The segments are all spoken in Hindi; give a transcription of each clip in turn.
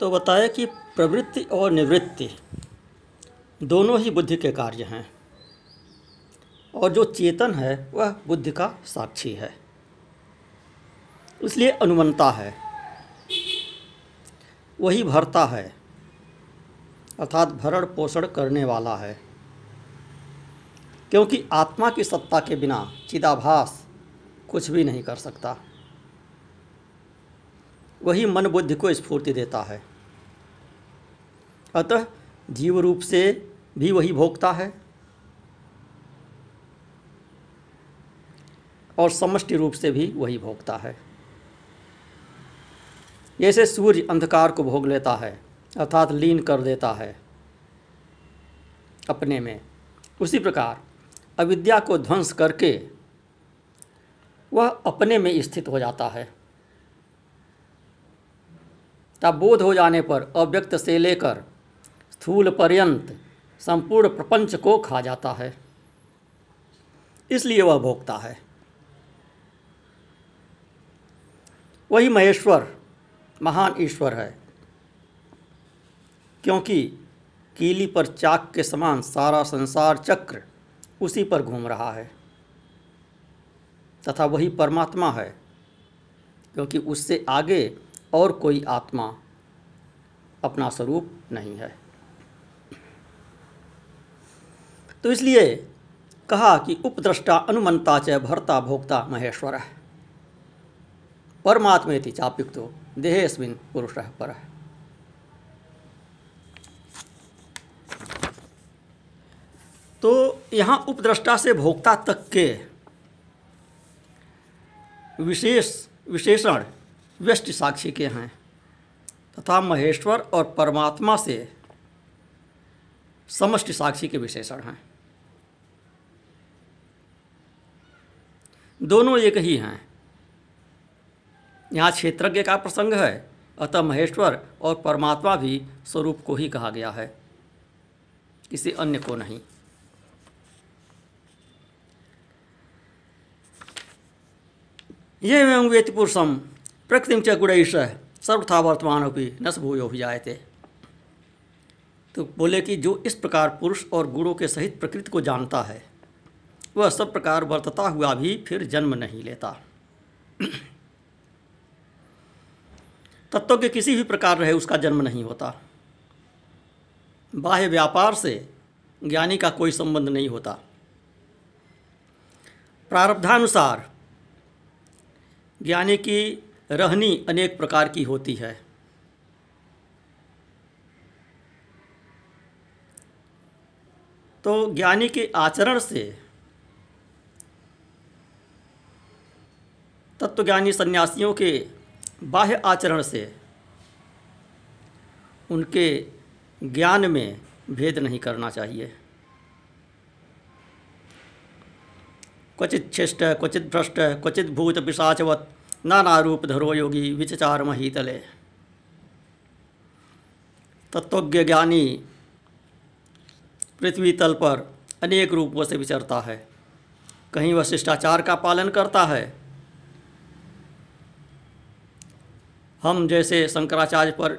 तो बताया कि प्रवृत्ति और निवृत्ति दोनों ही बुद्धि के कार्य हैं। और जो चेतन है, वह बुद्धि का साक्षी है। इसलिए अनुमनता है। वही भरता है। अर्थात भरण पोषण करने वाला है। क्योंकि आत्मा की सत्ता के बिना चिदाभास कुछ भी नहीं कर सकता। वही मन बुद्धि को स्फूर्ति देता है। अतः जीव रूप से भी वही भोगता है और समष्टि रूप से भी वही भोगता है। जैसे सूर्य अंधकार को भोग लेता है, अर्थात लीन कर देता है अपने में। उसी प्रकार अविद्या को ध्वंस करके वह अपने में स्थित हो जाता है। तब बोध हो जाने पर अव्यक्त से लेकर स्थूल पर्यंत संपूर्ण प्रपंच को खा जाता है। इसलिए वह भोगता है। वही महेश्वर, महान ईश्वर है। क्योंकि कीली पर चाक के समान सारा संसार चक्र उसी पर घूम रहा है। तथा वही परमात्मा है, क्योंकि उससे आगे और कोई आत्मा अपना स्वरूप नहीं है। तो इसलिए कहा कि उपद्रष्टा अनुमंता च भरता भोक्ता महेश्वर। है परमात्मेति चाप्युक्तो देहेस्मिन पुरुष पर। तो यहाँ उपद्रष्टा से भोक्ता तक के विशेष, विशेषण, व्यष्टि साक्षी के हैं। तथा महेश्वर और परमात्मा से समष्टि साक्षी के विशेषण हैं। दोनों एक ही हैं। यहाँ क्षेत्रज्ञ का प्रसंग है, अतः महेश्वर और परमात्मा भी स्वरूप को ही कहा गया है। किसी अन्य को नहीं। ये एवं वेति प्रकृति च गुणैश सर्वथा वर्तमान भी न भूयो भी थे तो बोले कि जो इस प्रकार पुरुष और गुणों के सहित प्रकृति को जानता है, वह सब प्रकार वर्तता हुआ भी फिर जन्म नहीं लेता। तत्व के किसी भी प्रकार रहे उसका जन्म नहीं होता। बाह्य व्यापार से ज्ञानी का कोई संबंध नहीं होता। प्रारब्धानुसार ज्ञानी की रहनी अनेक प्रकार की होती है। तो ज्ञानी के आचरण से तत्वज्ञानी सन्यासियों के बाह्य आचरण से उनके ज्ञान में भेद नहीं करना चाहिए। क्वचित छिष्ट, क्वचित भ्रष्ट, क्वचित भूत पिशाचवत नाना रूप धरो योगी, विचचार महीतले। तत्वज्ञ ज्ञानी पृथ्वी तल पर अनेक रूपों से विचरता है। कहीं वह शिष्टाचार का पालन करता है। हम जैसे शंकराचार्य पर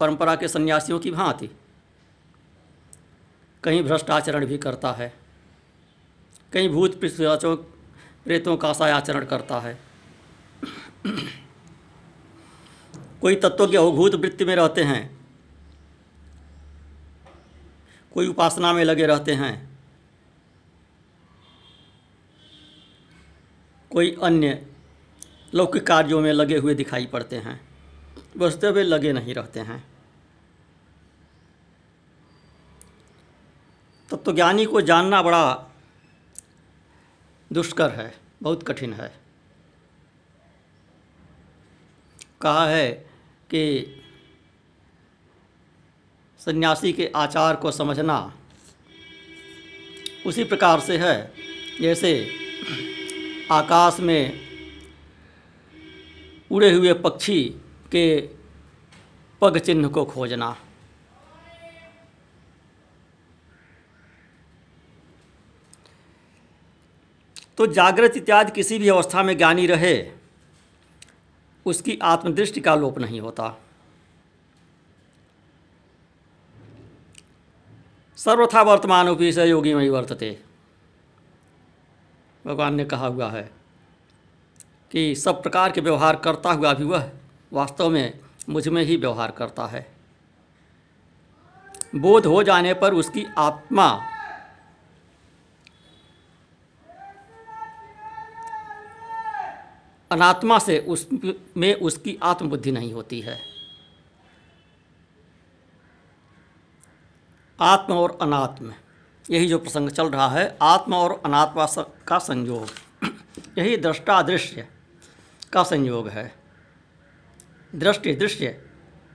परंपरा के सन्यासियों की भांति कहीं भ्रष्टाचरण भी करता है। कहीं भूत पिशाचों प्रेतों का सा आचरण करता है। कोई तत्व के अवभूत वृत्ति में रहते हैं कोई उपासना में लगे रहते हैं। कोई अन्य लौकिक कार्यों में लगे हुए दिखाई पड़ते हैं। बसते हुए लगे नहीं रहते हैं। तब तो ज्ञानी को जानना बड़ा दुष्कर है, बहुत कठिन है। कहा है कि सन्यासी के आचार को समझना उसी प्रकार से है। जैसे आकाश में उड़े हुए पक्षी के पग चिन्ह को खोजना। तो जागृत इत्यादि किसी भी अवस्था में ज्ञानी रहे, उसकी आत्मदृष्टि का लोप नहीं होता। सर्वथा वर्तमान उपी से योगी में वर्तते। भगवान ने कहा हुआ है कि सब प्रकार के व्यवहार करता हुआ भी वह वास्तव में मुझमें ही व्यवहार करता है। बोध हो जाने पर उसकी आत्मा अनात्मा से उस में उसकी आत्मबुद्धि नहीं होती है। आत्म और अनात्म यही जो प्रसंग चल रहा है, आत्मा और अनात्मा का संयोग। यही दृष्टा दृश्य का संयोग है। दृष्टि दृश्य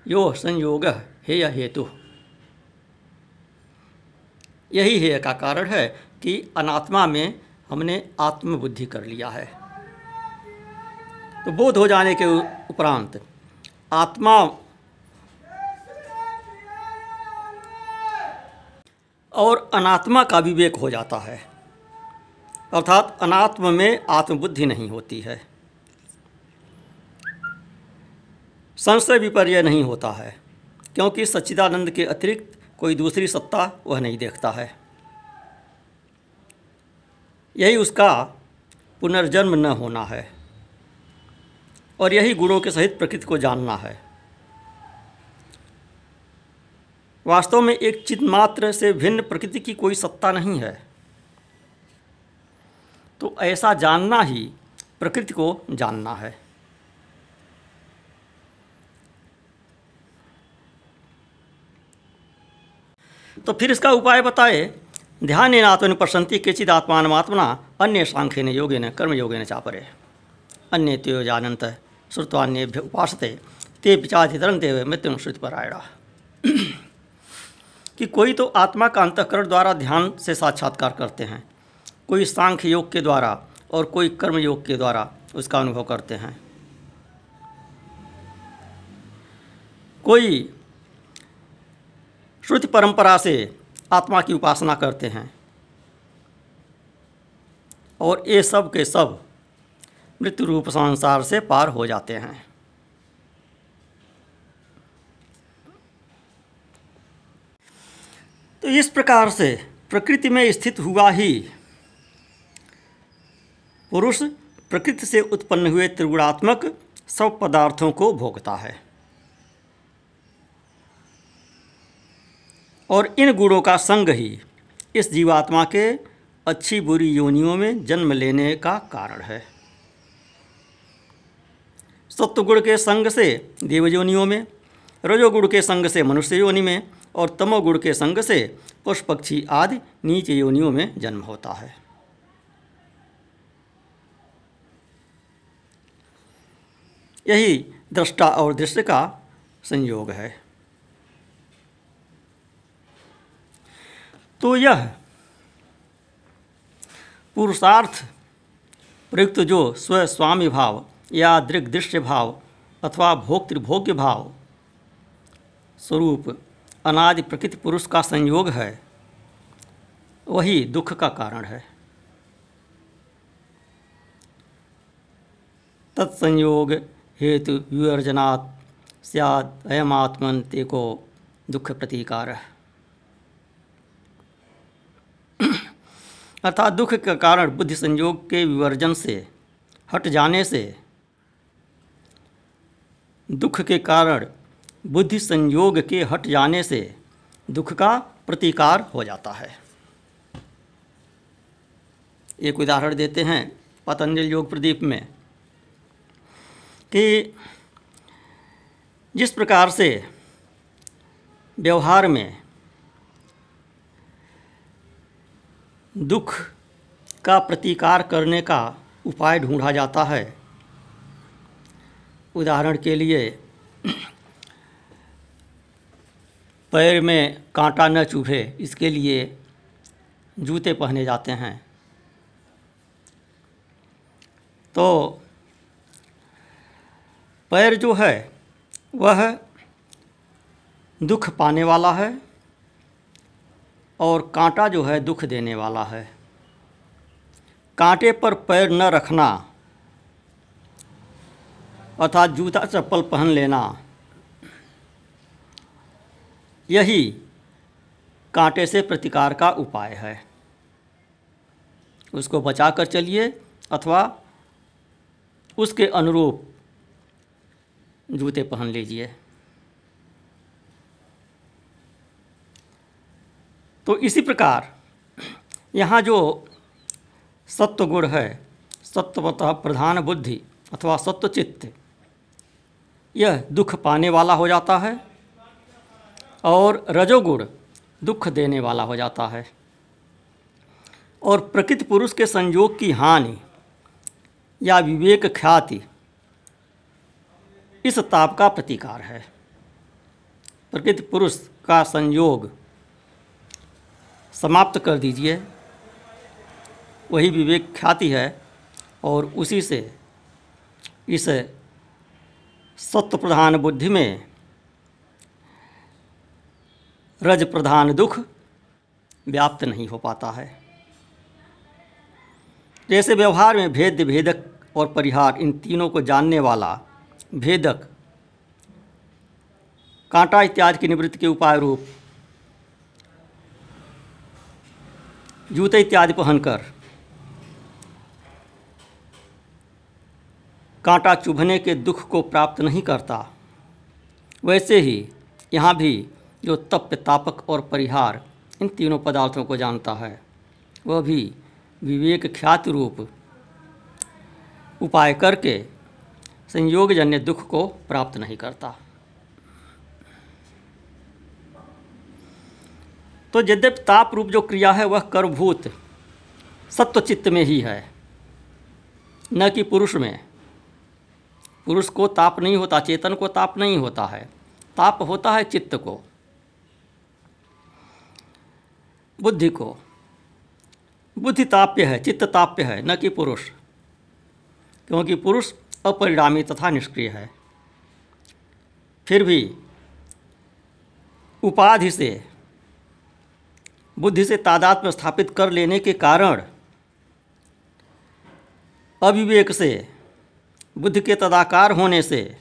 यो संयोग हेय हेतु। यही हेय का कारण है कि अनात्मा में हमने आत्मबुद्धि कर लिया है। तो बोध हो जाने के उपरांत आत्मा और अनात्मा का विवेक हो जाता है। अर्थात अनात्म में आत्मबुद्धि नहीं होती है। संशय विपर्य नहीं होता है, क्योंकि सच्चिदानंद के अतिरिक्त कोई दूसरी सत्ता वह नहीं देखता है। यही उसका पुनर्जन्म न होना है, और यही गुणों के सहित प्रकृति को जानना है। वास्तव में एक चित्त मात्र से भिन्न प्रकृति की कोई सत्ता नहीं है। तो ऐसा जानना ही प्रकृति को जानना है। तो फिर इसका उपाय बताए। ध्यान आत्मन प्रसंति केचिद आत्मात्मना अन्य सांख्य ने योगे न कर्म योगे न चापरे। अन्य त्यो जानंत श्रुत्वान्य उपासते। ते पिचाधितरंते मृत्यु श्रुतिपरायणा। कि कोई तो आत्मा का अंतकरण द्वारा ध्यान से साक्षात्कार करते हैं, कोई सांख्य योग के द्वारा और कोई कर्म योग के द्वारा उसका अनुभव करते हैं। कोई श्रुति परंपरा से आत्मा की उपासना करते हैं और ये सब के सब मृत्यु रूप संसार से पार हो जाते हैं। तो इस प्रकार से प्रकृति में स्थित हुआ ही पुरुष प्रकृति से उत्पन्न हुए त्रिगुणात्मक सब पदार्थों को भोगता है। और इन गुणों का संग ही इस जीवात्मा के अच्छी बुरी योनियों में जन्म लेने का कारण है। सत्वगुण के संग से देवयोनियों में, रजोगुण के संग से मनुष्य योनि में और तमोगुण के संग से पुष्प पक्षी आदि नीच योनियों में जन्म होता है। यही दृष्टा और दृश्य का संयोग है। तो यह पुरुषार्थ प्रयुक्त जो स्वस्वामी भाव या दृग्दृश्य भाव अथवा भोक्तृभोग्य भाव स्वरूप अनादि प्रकृति पुरुष का संयोग है, वही दुख का कारण है। तत्संयोग हेतु विवर्जनात् सैद अयमात्मन ते को दुख प्रतीकार अर्थात दुख के कारण बुद्धि संयोग के विवर्जन से, हट जाने से, दुख के कारण बुद्धि संयोग के हट जाने से दुख का प्रतिकार हो जाता है। एक उदाहरण देते हैं पतंजलि योग प्रदीप में कि जिस प्रकार से व्यवहार में दुख का प्रतिकार करने का उपाय ढूंढा जाता है, उदाहरण के लिए पैर में कांटा न चुभे, इसके लिए जूते पहने जाते हैं। तो पैर जो है, वह दुख पाने वाला है और कांटा जो है, दुख देने वाला है। कांटे पर पैर न रखना, अर्थात जूता चप्पल पहन लेना यही कांटे से प्रतिकार का उपाय है। उसको बचा कर चलिए अथवा उसके अनुरूप जूते पहन लीजिए। तो इसी प्रकार यहाँ जो सत्व गुण है, सत्वतः प्रधान बुद्धि अथवा सत्वचित्त, यह दुख पाने वाला हो जाता है। और रजोगुण दुख देने वाला हो जाता है। और प्रकृति पुरुष के संयोग की हानि या विवेक ख्याति इस ताप का प्रतिकार है। प्रकृति पुरुष का संयोग समाप्त कर दीजिए। वही विवेक ख्याति है और उसी से इस सत्य प्रधान बुद्धि में रज प्रधान दुख व्याप्त नहीं हो पाता है। जैसे व्यवहार में भेद भेदक और परिहार, इन तीनों को जानने वाला भेदक, कांटा इत्यादि की निवृत्ति के उपाय रूप, जूते इत्यादि पहनकर कांटा चुभने के दुख को प्राप्त नहीं करता। वैसे ही यहाँ भी जो तप्य तापक और परिहार इन तीनों पदार्थों को जानता है। वह भी विवेक ख्याति रूप उपाय करके संयोगजन्य दुख को प्राप्त नहीं करता। तो यद्यपि ताप रूप जो क्रिया है, वह कर्मभूत सत्वचित्त में ही है। न कि पुरुष में। पुरुष को ताप नहीं होता, चेतन को ताप नहीं होता है। ताप होता है चित्त को। बुद्धि को। बुद्धि ताप्य है, चित्त ताप्य है, न कि पुरुष। क्योंकि पुरुष अपरिणामी तथा निष्क्रिय है। फिर भी उपाधि से, बुद्धि से तादात्म्य स्थापित कर लेने के कारण अविवेक से, बुद्धि के तदाकार होने से,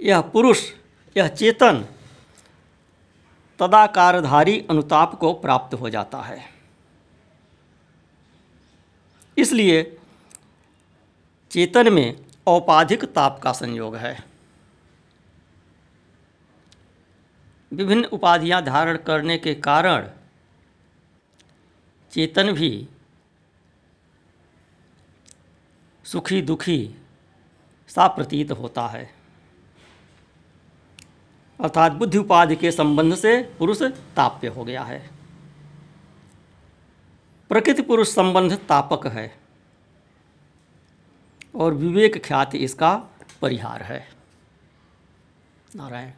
यह पुरुष, यह चेतन तदाकारधारी अनुताप को प्राप्त हो जाता है। इसलिए चेतन में औपाधिक ताप का संयोग है। विभिन्न उपाधियाँ धारण करने के कारण चेतन भी सुखी दुखी सा प्रतीत होता है। अर्थात बुद्धि उपाधि के संबंध से पुरुष ताप्य हो गया है। प्रकृति पुरुष संबंध तापक है और विवेक ख्याति इसका परिहार है। नारायण।